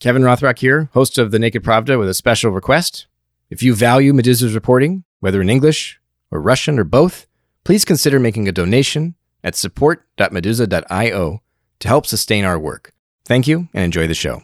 Kevin Rothrock here, host of The Naked Pravda, with a special request. If you value Meduza's reporting, whether in English or Russian or both, please consider making a donation at support.meduza.io to help sustain our work. Thank you and enjoy the show.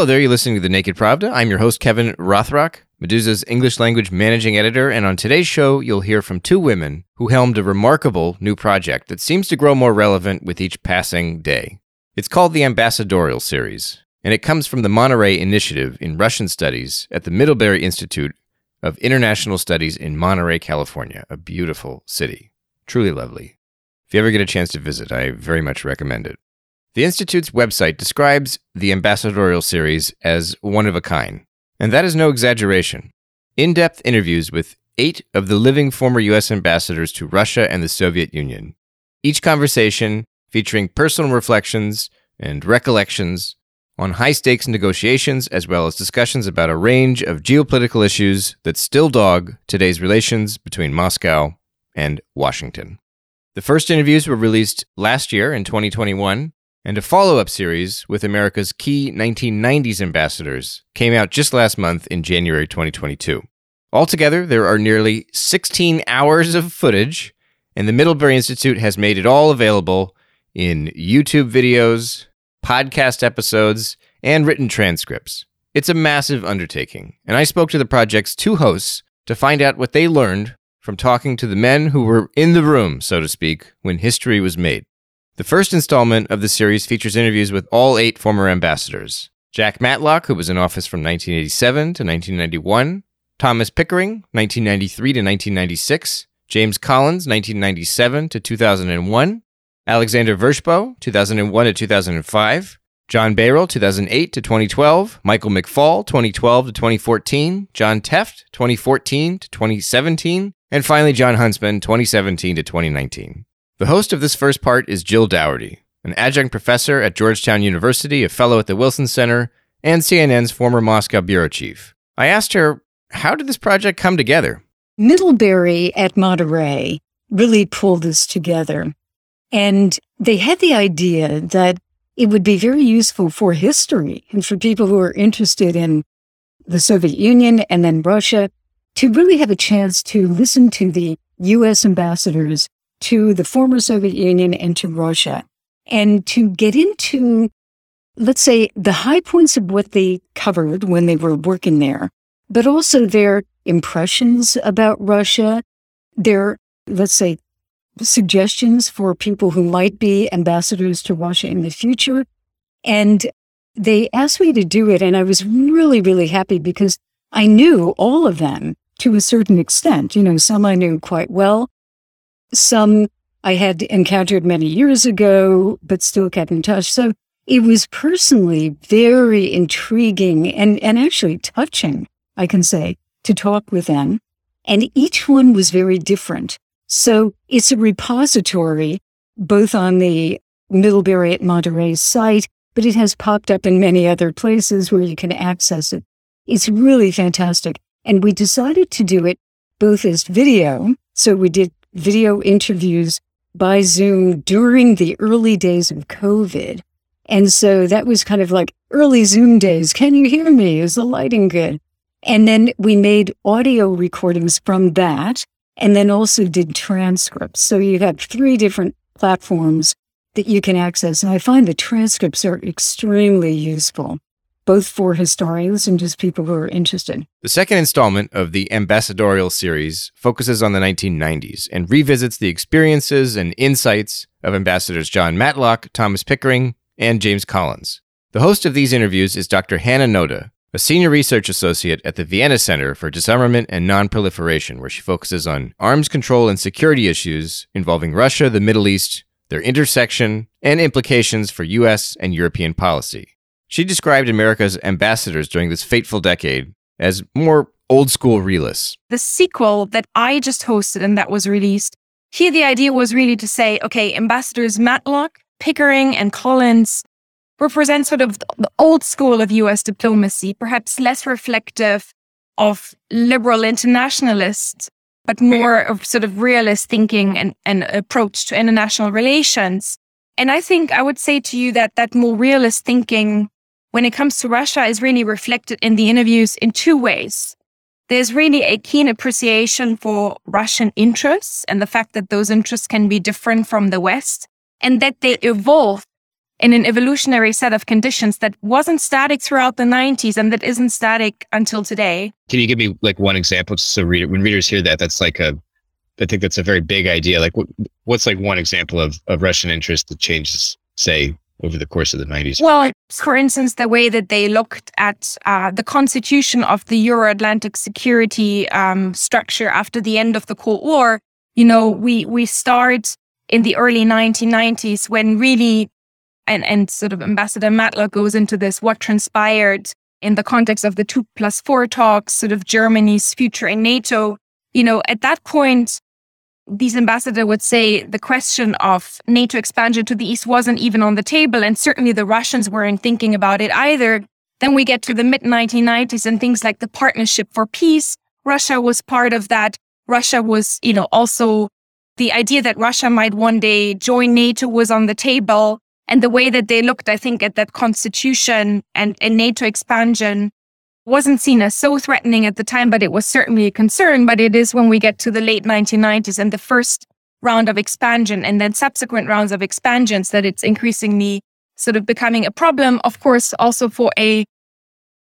Hello there, you're listening to The Naked Pravda. I'm your host, Kevin Rothrock, Meduza's English language managing editor, and on today's show, you'll hear from two women who helmed a remarkable new project that seems to grow more relevant with each passing day. It's called the Ambassadorial Series, and it comes from the Monterey Initiative in Russian Studies at the Middlebury Institute of International Studies in Monterey, California, a beautiful city. Truly lovely. If you ever get a chance to visit, I very much recommend it. The Institute's website describes the ambassadorial series as one of a kind, and that is no exaggeration. In depth interviews with eight of the living former U.S. ambassadors to Russia and the Soviet Union, each conversation featuring personal reflections and recollections on high stakes negotiations, as well as discussions about a range of geopolitical issues that still dog today's relations between Moscow and Washington. The first interviews were released last year in 2021 and a follow up series with America's key 1990s ambassadors came out just last month in January 2022. Altogether, there are nearly 16 hours of footage, and the Middlebury Institute has made it all available in YouTube videos, podcast episodes, and written transcripts. It's a massive undertaking, and I spoke to the project's two hosts to find out what they learned from talking to the men who were in the room, so to speak, when history was made. The first installment of the series features interviews with all eight former ambassadors. Jack Matlock, who was in office from 1987 to 1991, Thomas Pickering, 1993 to 1996, James Collins, 1997 to 2001, Alexander Vershbow, 2001 to 2005, John Beyrle, 2008 to 2012, Michael McFaul, 2012 to 2014, John Tefft, 2014 to 2017, and finally Jon Huntsman, 2017 to 2019. The host of this first part is Jill Dougherty, an adjunct professor at Georgetown University, a fellow at the Wilson Center, and CNN's former Moscow bureau chief. I asked her, how did this project come together? Middlebury at Monterey really pulled this together. And they had the idea that it would be very useful for history and for people who are interested in the Soviet Union and then Russia to really have a chance to listen to the U.S. ambassadors to the former Soviet Union and to Russia, and to get into, let's say, the high points of what they covered when they were working there, but also their impressions about Russia, their, let's say, suggestions for people who might be ambassadors to Russia in the future. And they asked me to do it. And I was really, really happy because I knew all of them to a certain extent. You know, some I knew quite well, some I had encountered many years ago, but still kept in touch. So it was personally very intriguing and, and actually touching, I can say, to talk with them. And each one was very different. So it's a repository, both on the Middlebury at Monterey site, but it has popped up in many other places where you can access it. It's really fantastic. And we decided to do it both as video. So we did video interviews by Zoom during the early days of COVID. And so that was kind of like early Zoom days. Can you hear me? Is the lighting good? And then we made audio recordings from that and then also did transcripts. So you have three different platforms that you can access. And I find the transcripts are extremely useful both for historians and just people who are interested. The second installment of the Ambassadorial series focuses on the 1990s and revisits the experiences and insights of ambassadors John Matlock, Thomas Pickering, and James Collins. The host of these interviews is Dr. Hanna Notte, a senior research associate at the Vienna Center for Disarmament and Nonproliferation, where she focuses on arms control and security issues involving Russia, the Middle East, their intersection, and implications for U.S. and European policy. She described America's ambassadors during this fateful decade as more old school realists. The sequel that I just hosted and that was released, here the idea was really to say, okay, ambassadors Matlock, Pickering, and Collins represent sort of the old school of US diplomacy, perhaps less reflective of liberal internationalists, but more of sort of realist thinking and, and approach to international relations. And I think I would say to you that that more realist thinking when it comes to Russia is really reflected in the interviews in two ways. There's really a keen appreciation for Russian interests and the fact that those interests can be different from the West and that they evolve in an evolutionary set of conditions that wasn't static throughout the 90s and that isn't static until today. Can you give me like one example so reader, when readers hear that, that's like a, I think that's a very big idea. Like what, what's like one example of, of Russian interest that changes, say, over the course of the 90s? Well, for instance, the way that they looked at uh, the constitution of the Euro Atlantic security um, structure after the end of the Cold War. You know, we, we start in the early 1990s when really and, and sort of Ambassador Matlock goes into this, what transpired in the context of the two plus four talks, sort of Germany's future in NATO. You know, at that point, these ambassador would say the question of NATO expansion to the east wasn't even on the table, and certainly the Russians weren't thinking about it either. Then we get to the mid 1990s and things like the Partnership for Peace. Russia was part of that. Russia was, you know, also the idea that Russia might one day join NATO was on the table. And the way that they looked, I think, at that constitution and, and NATO expansion wasn't seen as so threatening at the time, but it was certainly a concern. But it is when we get to the late 1990s and the first round of expansion and then subsequent rounds of expansions that it's increasingly sort of becoming a problem. Of course, also for a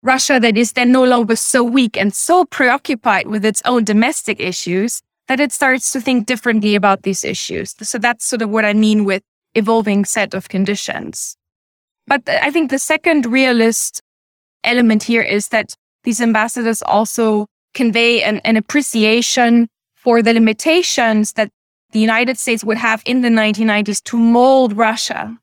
Russia that is then no longer so weak and so preoccupied with its own domestic issues that it starts to think differently about these issues. So that's sort of what I mean with evolving set of conditions. But I think the second realist element here is that these ambassadors also convey an, an appreciation for the limitations that the United States would have in the 1990s to mold Russia,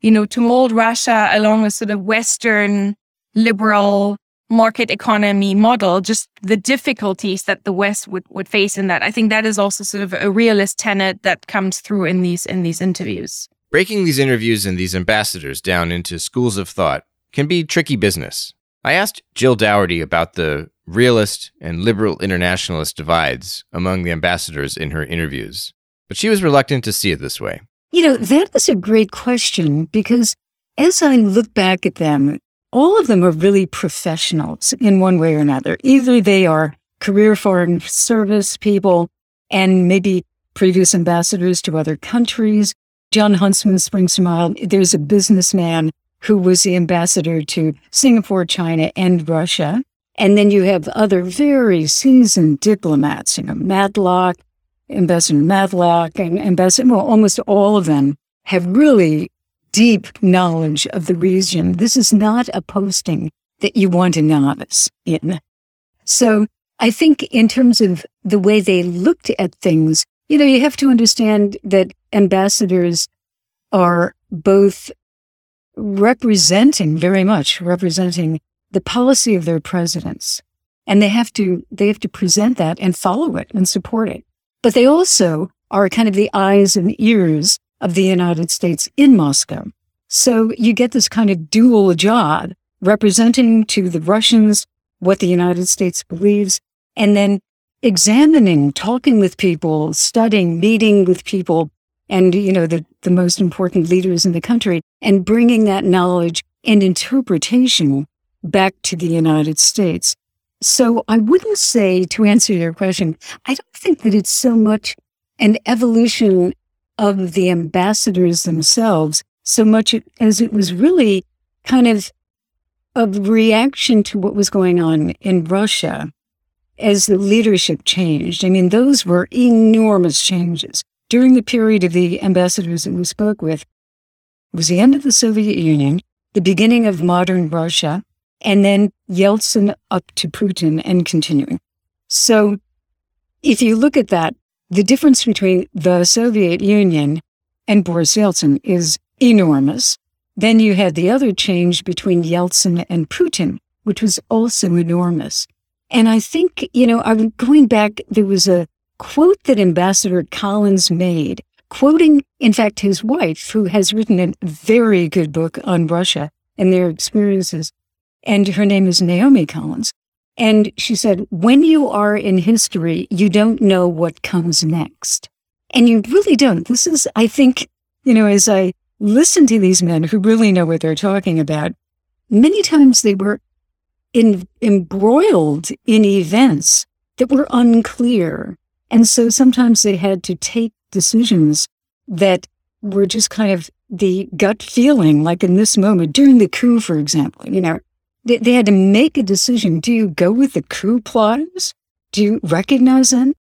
you know, to mold Russia along a sort of Western liberal market economy model, just the difficulties that the West would, would face in that. I think that is also sort of a realist tenet that comes through in these in these interviews. Breaking these interviews and these ambassadors down into schools of thought can be tricky business. I asked Jill Dougherty about the realist and liberal internationalist divides among the ambassadors in her interviews, but she was reluctant to see it this way. You know, that is a great question because as I look back at them, all of them are really professionals in one way or another. Either they are career foreign service people and maybe previous ambassadors to other countries. Jon Huntsman springs to mind. There's a businessman who was the ambassador to Singapore, China, and Russia. And then you have other very seasoned diplomats, you know, Matlock, Ambassador Matlock, and Ambassador, well, almost all of them have really deep knowledge of the region. This is not a posting that you want a novice in. So I think in terms of the way they looked at things, you know, you have to understand that ambassadors are both representing very much representing the policy of their presidents. And they have to, they have to present that and follow it and support it. But they also are kind of the eyes and ears of the United States in Moscow. So you get this kind of dual job representing to the Russians what the United States believes and then examining, talking with people, studying, meeting with people and, you know, the, the most important leaders in the country and bringing that knowledge and interpretation back to the United States. So I wouldn't say, to answer your question, I don't think that it's so much an evolution of the ambassadors themselves so much as it was really kind of a reaction to what was going on in Russia as the leadership changed. I mean, those were enormous changes. During the period of the ambassadors that we spoke with, It was the end of the Soviet Union, the beginning of modern Russia, and then Yeltsin up to Putin and continuing. So if you look at that, the difference between the Soviet Union and Boris Yeltsin is enormous. Then you had the other change between Yeltsin and Putin, which was also enormous. And I think, you know, I'm going back, there was a quote that Ambassador Collins made, quoting, in fact, his wife, who has written a very good book on Russia and their experiences. And her name is Naomi Collins. And she said, when you are in history, you don't know what comes next. And you really don't. This is, I think, you know, as I listen to these men who really know what they're talking about, many times they were in, embroiled in events that were unclear. And so sometimes they had to take decisions that were just kind of the gut feeling, like in this moment during the coup, for example, you know, they, they had to make a decision. Do you go with the coup plotters? Do you recognize them?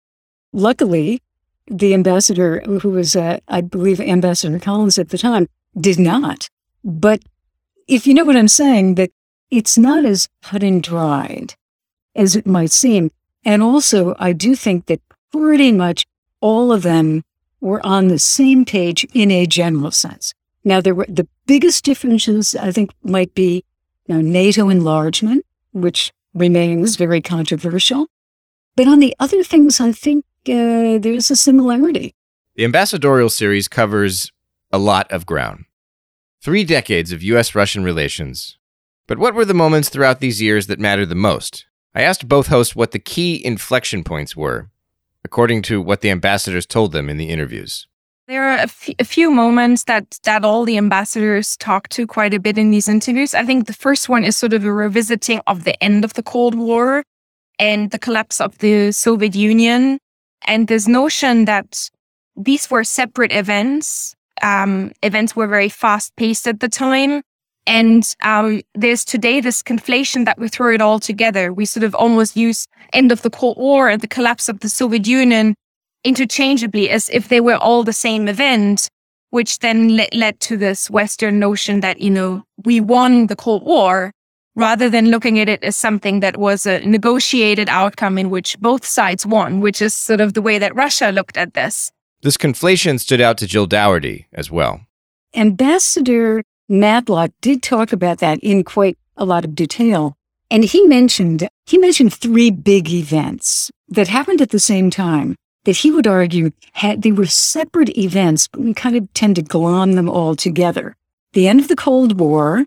Luckily, the ambassador, who was, uh, I believe, Ambassador Collins at the time, did not. But if you know what I'm saying, that it's not as cut and dried as it might seem. And also, I do think that pretty much all of them were on the same page in a general sense. Now, there were the biggest differences, I think, might be you know, NATO enlargement, which remains very controversial. But on the other things, I think uh, there's a similarity. The ambassadorial series covers a lot of ground. Three decades of U.S. Russian relations. But what were the moments throughout these years that mattered the most? I asked both hosts what the key inflection points were, according to what the ambassadors told them in the interviews. There are a, f- a few moments that that all the ambassadors talk to quite a bit in these interviews. I think the first one is sort of a revisiting of the end of the Cold War and the collapse of the Soviet Union, and this notion that these were separate events. Um, events were very fast paced at the time. And um, there's today this conflation that we throw it all together. We sort of almost use end of the Cold War and the collapse of the Soviet Union interchangeably as if they were all the same event, which then le- led to this Western notion that, you know, we won the Cold War rather than looking at it as something that was a negotiated outcome in which both sides won, which is sort of the way that Russia looked at this. This conflation stood out to Jill Dougherty as well. Ambassador Matlock did talk about that in quite a lot of detail. And he mentioned he mentioned three big events that happened at the same time that he would argue had they were separate events, but we kind of tend to glom them all together. The end of the Cold War,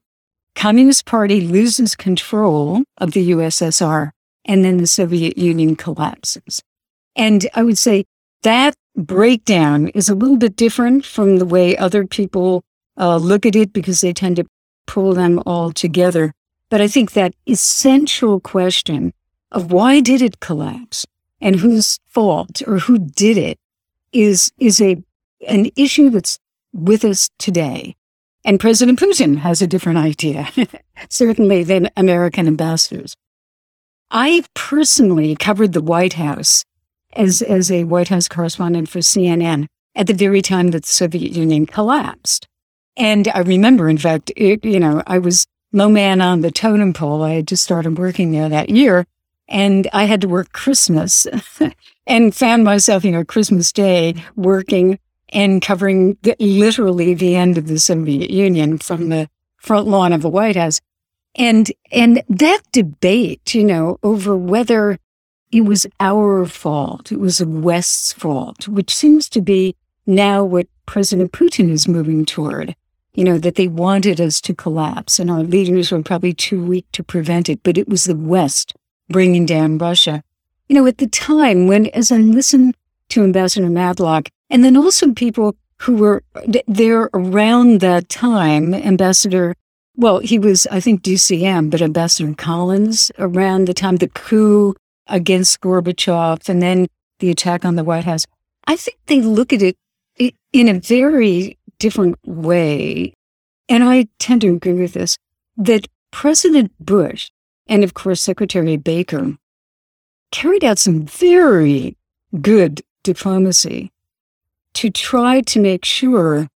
Communist Party loses control of the USSR, and then the Soviet Union collapses. And I would say that breakdown is a little bit different from the way other people uh, look at it because they tend to pull them all together. But I think that essential question of why did it collapse? and whose fault or who did it is is a an issue that's with us today. And President Putin has a different idea, certainly than American ambassadors. I personally covered the White House as, as a White House correspondent for CNN at the very time that the Soviet Union collapsed. And I remember, in fact, it, you know, I was low man on the totem pole. I had just started working there that year and I had to work Christmas and found myself, you know, Christmas Day working and covering the, literally the end of the Soviet Union from the front lawn of the White House. And, and that debate, you know, over whether it was our fault, it was the West's fault, which seems to be now what President Putin is moving toward. You know, that they wanted us to collapse and our leaders were probably too weak to prevent it, but it was the West bringing down Russia. You know, at the time when, as I listened to Ambassador Matlock, and then also people who were there around that time, Ambassador, well, he was, I think, DCM, but Ambassador Collins around the time the coup against Gorbachev and then the attack on the White House. I think they look at it in a very different way. And I tend to agree with this that President Bush and of course Secretary Baker, carried out some very good diplomacy to try to make sure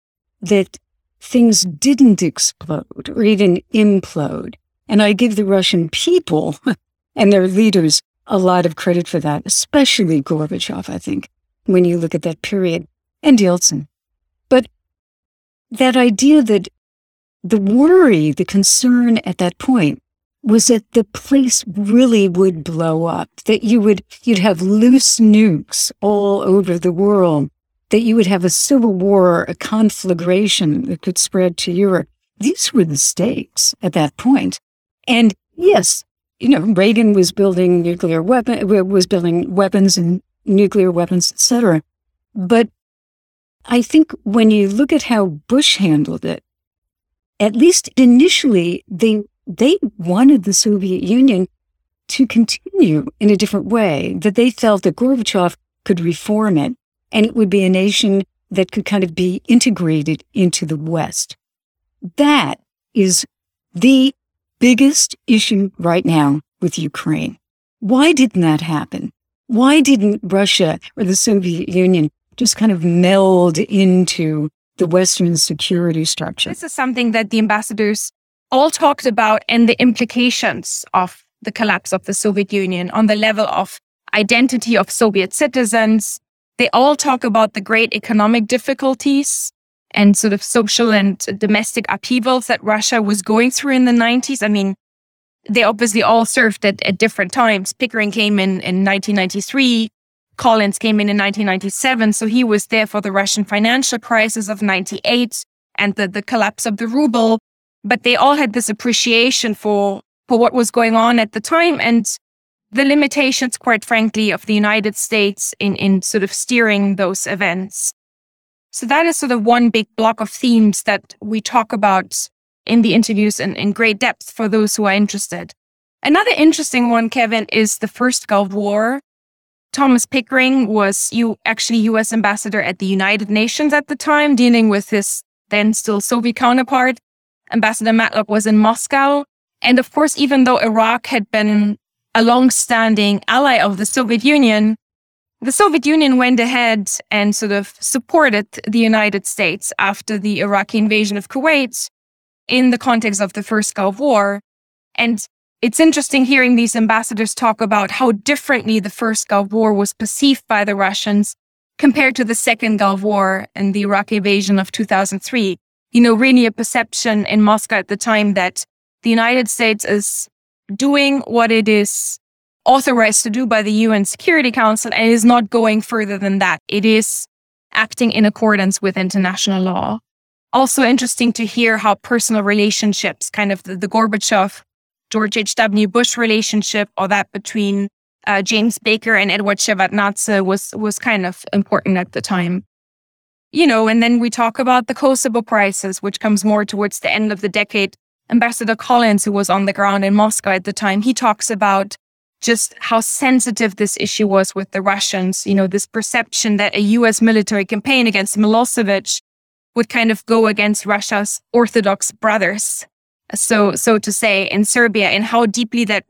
that things didn't explode or even implode. And I give the Russian people and their leaders a lot of credit for that, especially Gorbachev, I think, when you look at that period, and Yeltsin. That idea that the worry, the concern at that point was that the place really would blow up, that you would, you'd have loose nukes all over the world, that you would have a civil war, a conflagration that could spread to Europe. These were the stakes at that point. And yes, you know, Reagan was building nuclear weapon, was building weapons and nuclear weapons, etc. But I think when you look at how Bush handled it, at least initially, they they wanted the Soviet Union to continue in a different way, that they felt that Gorbachev could reform it and it would be a nation that could kind of be integrated into the West. That is the biggest issue right now with Ukraine. Why didn't that happen? Why didn't Russia or the Soviet Union just kind of meld into the Western security structure? This is something that the ambassadors all talked about and the implications of the collapse of the Soviet Union on the level of identity of Soviet citizens. They all talk about the great economic difficulties and sort of social and domestic upheavals that Russia was going through in the 90s. I mean, they obviously all served at, at different times. Pickering came in in 1993. Collins came in in 1997. So he was there for the Russian financial crisis of 98 and the, the collapse of the ruble but they all had this appreciation for for what was going on at the time and the limitations, quite frankly, of the United States in in sort of steering those events. So that is sort of one big block of themes that we talk about in the interviews in, in great depth for those who are interested. Another interesting one, Kevin, is the first Gulf War. Thomas Pickering was you actually US ambassador at the United Nations at the time, dealing with his then still Soviet counterpart. Ambassador Matlock was in Moscow. And of course, even though Iraq had been a long-standing ally of the Soviet Union, the Soviet Union went ahead and sort of supported the United States after the Iraqi invasion of Kuwait in the context of the first Gulf War. And it's interesting hearing these ambassadors talk about how differently the first Gulf War was perceived by the Russians compared to the second Gulf War and the Iraqi invasion of 2003 you know, really a perception in Moscow at the time that the United States is doing what it is authorized to do by the UN Security Council and is not going further than that. It is acting in accordance with international law. Also interesting to hear how personal relationships, kind of the, the Gorbachev, George H.W. Bush relationship, or that between uh, James Baker and Edward Shevardnadze was was kind of important at the time you know, and then we talk about the Kosovo crisis, which comes more towards the end of the decade. Ambassador Collins, who was on the ground in Moscow at the time, he talks about just how sensitive this issue was with the Russians. You know, this perception that a US military campaign against Milosevic would kind of go against Russia's Orthodox brothers, so so to say, in Serbia, and how deeply that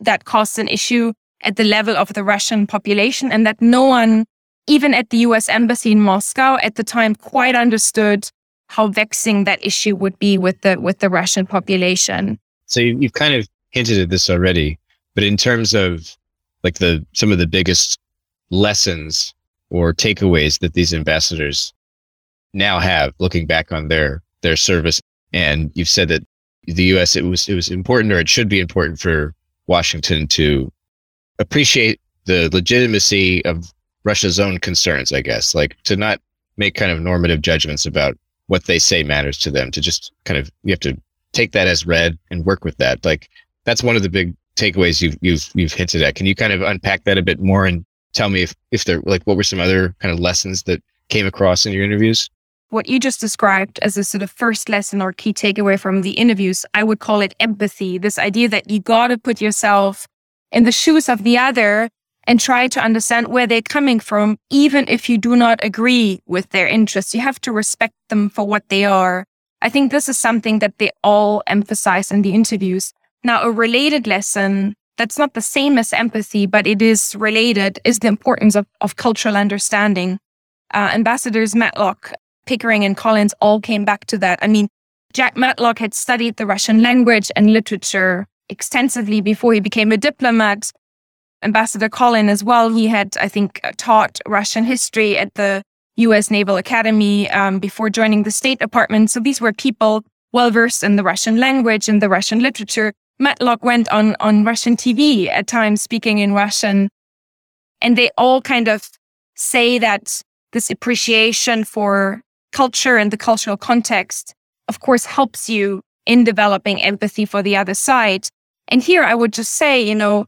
that caused an issue at the level of the Russian population, and that no one even at the US embassy in Moscow at the time quite understood how vexing that issue would be with the with the Russian population. So you, have kind of hinted at this already, but in terms of like the some of the biggest lessons or takeaways that these ambassadors now have looking back on their their service and you've said that the US it was it was important or it should be important for Washington to appreciate the legitimacy of Russia's own concerns, I guess, like to not make kind of normative judgments about what they say matters to them, to just kind of, you have to take that as read and work with that. Like that's one of the big takeaways you've, you've, you've hinted at. Can you kind of unpack that a bit more and tell me if, if there, like, what were some other kind of lessons that came across in your interviews? What you just described as a sort of first lesson or key takeaway from the interviews, I would call it empathy. This idea that you got to put yourself in the shoes of the other and try to understand where they're coming from, even if you do not agree with their interests. You have to respect them for what they are. I think this is something that they all emphasize in the interviews. Now, a related lesson that's not the same as empathy, but it is related is the importance of, of cultural understanding. Uh, Ambassadors Matlock Pickering and Collins all came back to that. I mean, Jack Matlock had studied the Russian language and literature extensively before he became a diplomat. Ambassador Collin as well, he had, I think, taught Russian history at the US Naval Academy um, before joining the State Department. So these were people well versed in the Russian language and the Russian literature. Matlock went on, on Russian TV at times speaking in Russian. And they all kind of say that this appreciation for culture and the cultural context, of course, helps you in developing empathy for the other side. And here I would just say, you know,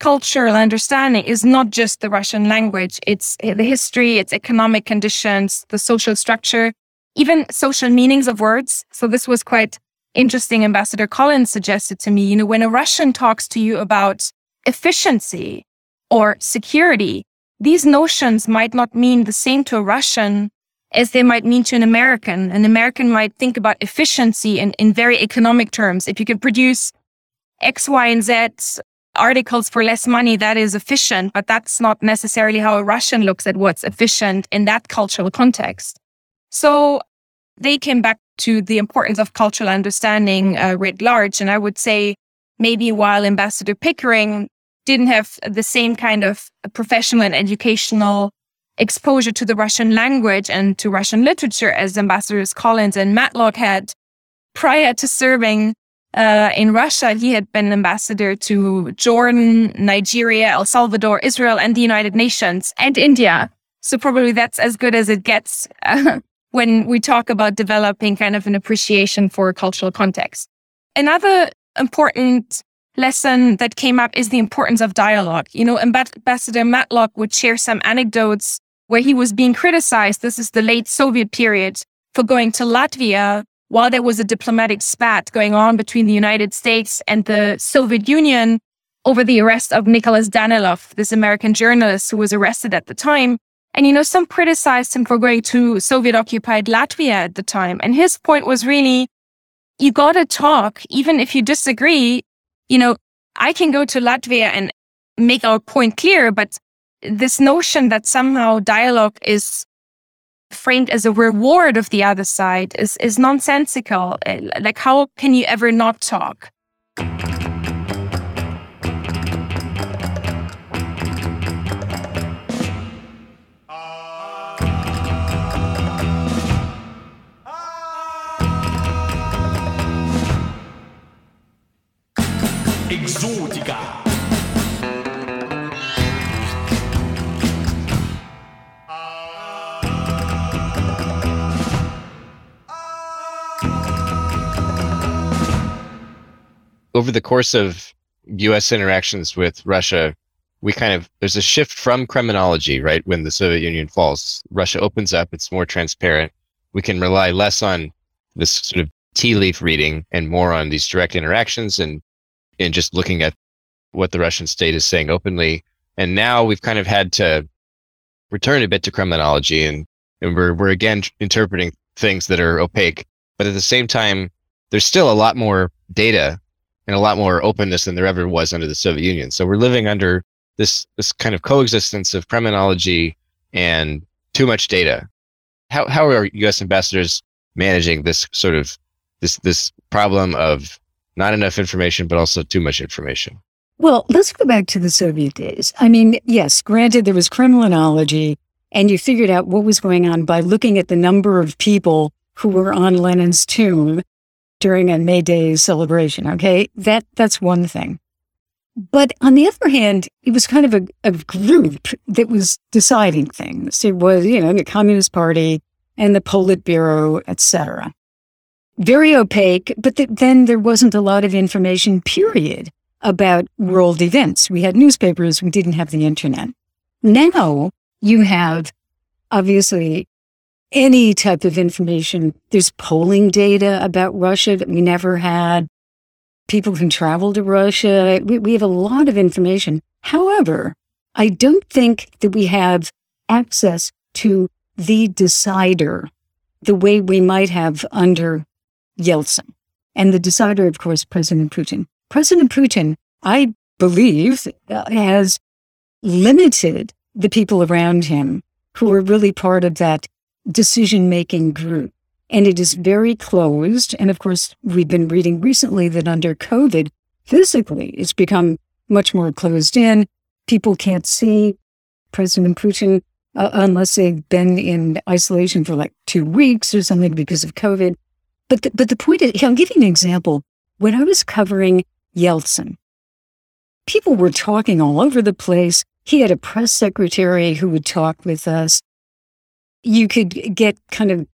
cultural understanding is not just the Russian language. It's eh, the history, it's economic conditions, the social structure, even social meanings of words. So this was quite interesting. Ambassador Collins suggested to me, you know, when a Russian talks to you about efficiency or security, these notions might not mean the same to a Russian as they might mean to an American. An American might think about efficiency in, in very economic terms. If you can produce X, Y, and Z articles for less money, that is efficient, but that's not necessarily how a Russian looks at what's efficient in that cultural context. So they came back to the importance of cultural understanding uh, writ large. And I would say maybe while Ambassador Pickering didn't have the same kind of professional and educational exposure to the Russian language and to Russian literature as Ambassadors Collins and Matlock had prior to serving uh, in Russia, he had been ambassador to Jordan, Nigeria, El Salvador, Israel, and the United Nations and India. So probably that's as good as it gets uh, when we talk about developing kind of an appreciation for cultural context. Another important lesson that came up is the importance of dialogue. You know, Ambassador Matlock would share some anecdotes where he was being criticized. This is the late Soviet period for going to Latvia while there was a diplomatic spat going on between the United States and the Soviet Union over the arrest of Nicholas Daniloff, this American journalist who was arrested at the time. And, you know, some criticized him for going to Soviet occupied Latvia at the time. And his point was really, you got to talk, even if you disagree. You know, I can go to Latvia and make our point clear, but this notion that somehow dialogue is framed as a reward of the other side is, is nonsensical. Eh, like, how can you ever not talk? Exotica. over the course of U.S. interactions with Russia, we kind of there's a shift from Kremlinology, right? When the Soviet Union falls, Russia opens up; it's more transparent. We can rely less on this sort of tea leaf reading and more on these direct interactions and and just looking at what the Russian state is saying openly. And now we've kind of had to return a bit to Kremlinology and and we're we're again interpreting things that are opaque, but at the same time, there's still a lot more data and a lot more openness than there ever was under the Soviet Union. So we're living under this this kind of coexistence of Kremlinology and too much data. How how are U.S. ambassadors managing this sort of this this problem of not enough information, but also too much information? Well, let's go back to the Soviet days. I mean, yes, granted, there was Kremlinology, and you figured out what was going on by looking at the number of people who were on Lenin's tomb during a May Day celebration. Okay. That, that's one thing. But on the other hand, it was kind of a, a group that was deciding things. It was, you know, the Communist Party and the Politburo, etc. Very opaque, but th- then there wasn't a lot of information, period, about world events. We had newspapers, we didn't have the internet. Now you have obviously any type of information. There's polling data about Russia that we never had. People can travel to Russia. We, we have a lot of information. However, I don't think that we have access to the decider the way we might have under Yeltsin. And the decider, of course, President Putin. President Putin, I believe, uh, has limited the people around him who are really part of that decision making group. And it is very closed. And of course, we've been reading recently that under COVID, physically, it's become much more closed in. People can't see President Putin uh, unless they've been in isolation for like two weeks or something because of COVID. But the, but the point is, I'll give you an example. When I was covering Yeltsin, people were talking all over the place. He had a press secretary who would talk with us. You could get kind of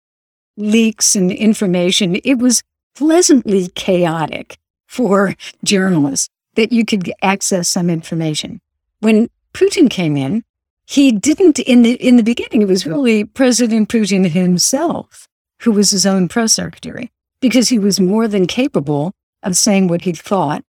leaks and information. It was pleasantly chaotic for journalists that you could access some information. When Putin came in, he didn't in the in the beginning it was really president putin himself who was his own press secretary because he was more than capable of saying what he thought.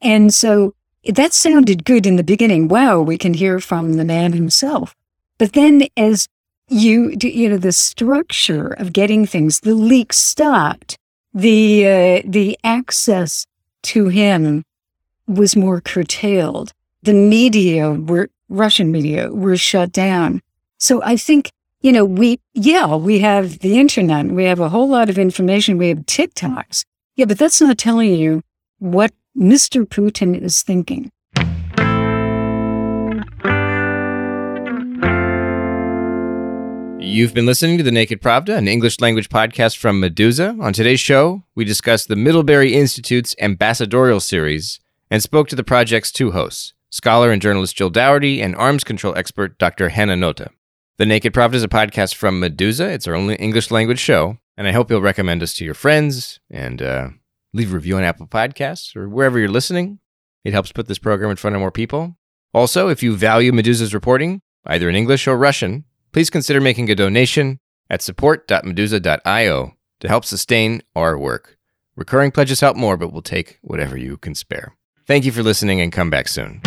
And so that sounded good in the beginning. Wow we can hear from the man himself. But then as you you know the structure of getting things the leaks stopped the uh, the access to him was more curtailed. The media were Russian media were shut down. So I think, you know, we, yeah, we have the internet, we have a whole lot of information, we have TikToks. Yeah, but that's not telling you what Mr. Putin is thinking. You've been listening to The Naked Pravda, an English language podcast from Meduza. On today's show, we discussed the Middlebury Institute's ambassadorial series and spoke to the project's two hosts, scholar and journalist Jill Dougherty, and arms control expert Dr. Hanna Notte. The Naked Pravda is a podcast from Meduza. It's our only English language show, and I hope you'll recommend us to your friends and uh, leave a review on Apple Podcasts or wherever you're listening. It helps put this program in front of more people. Also, if you value Meduza's reporting, either in English or Russian, please consider making a donation at support.meduza.io to help sustain our work. Recurring pledges help more, but we'll take whatever you can spare. Thank you for listening and come back soon.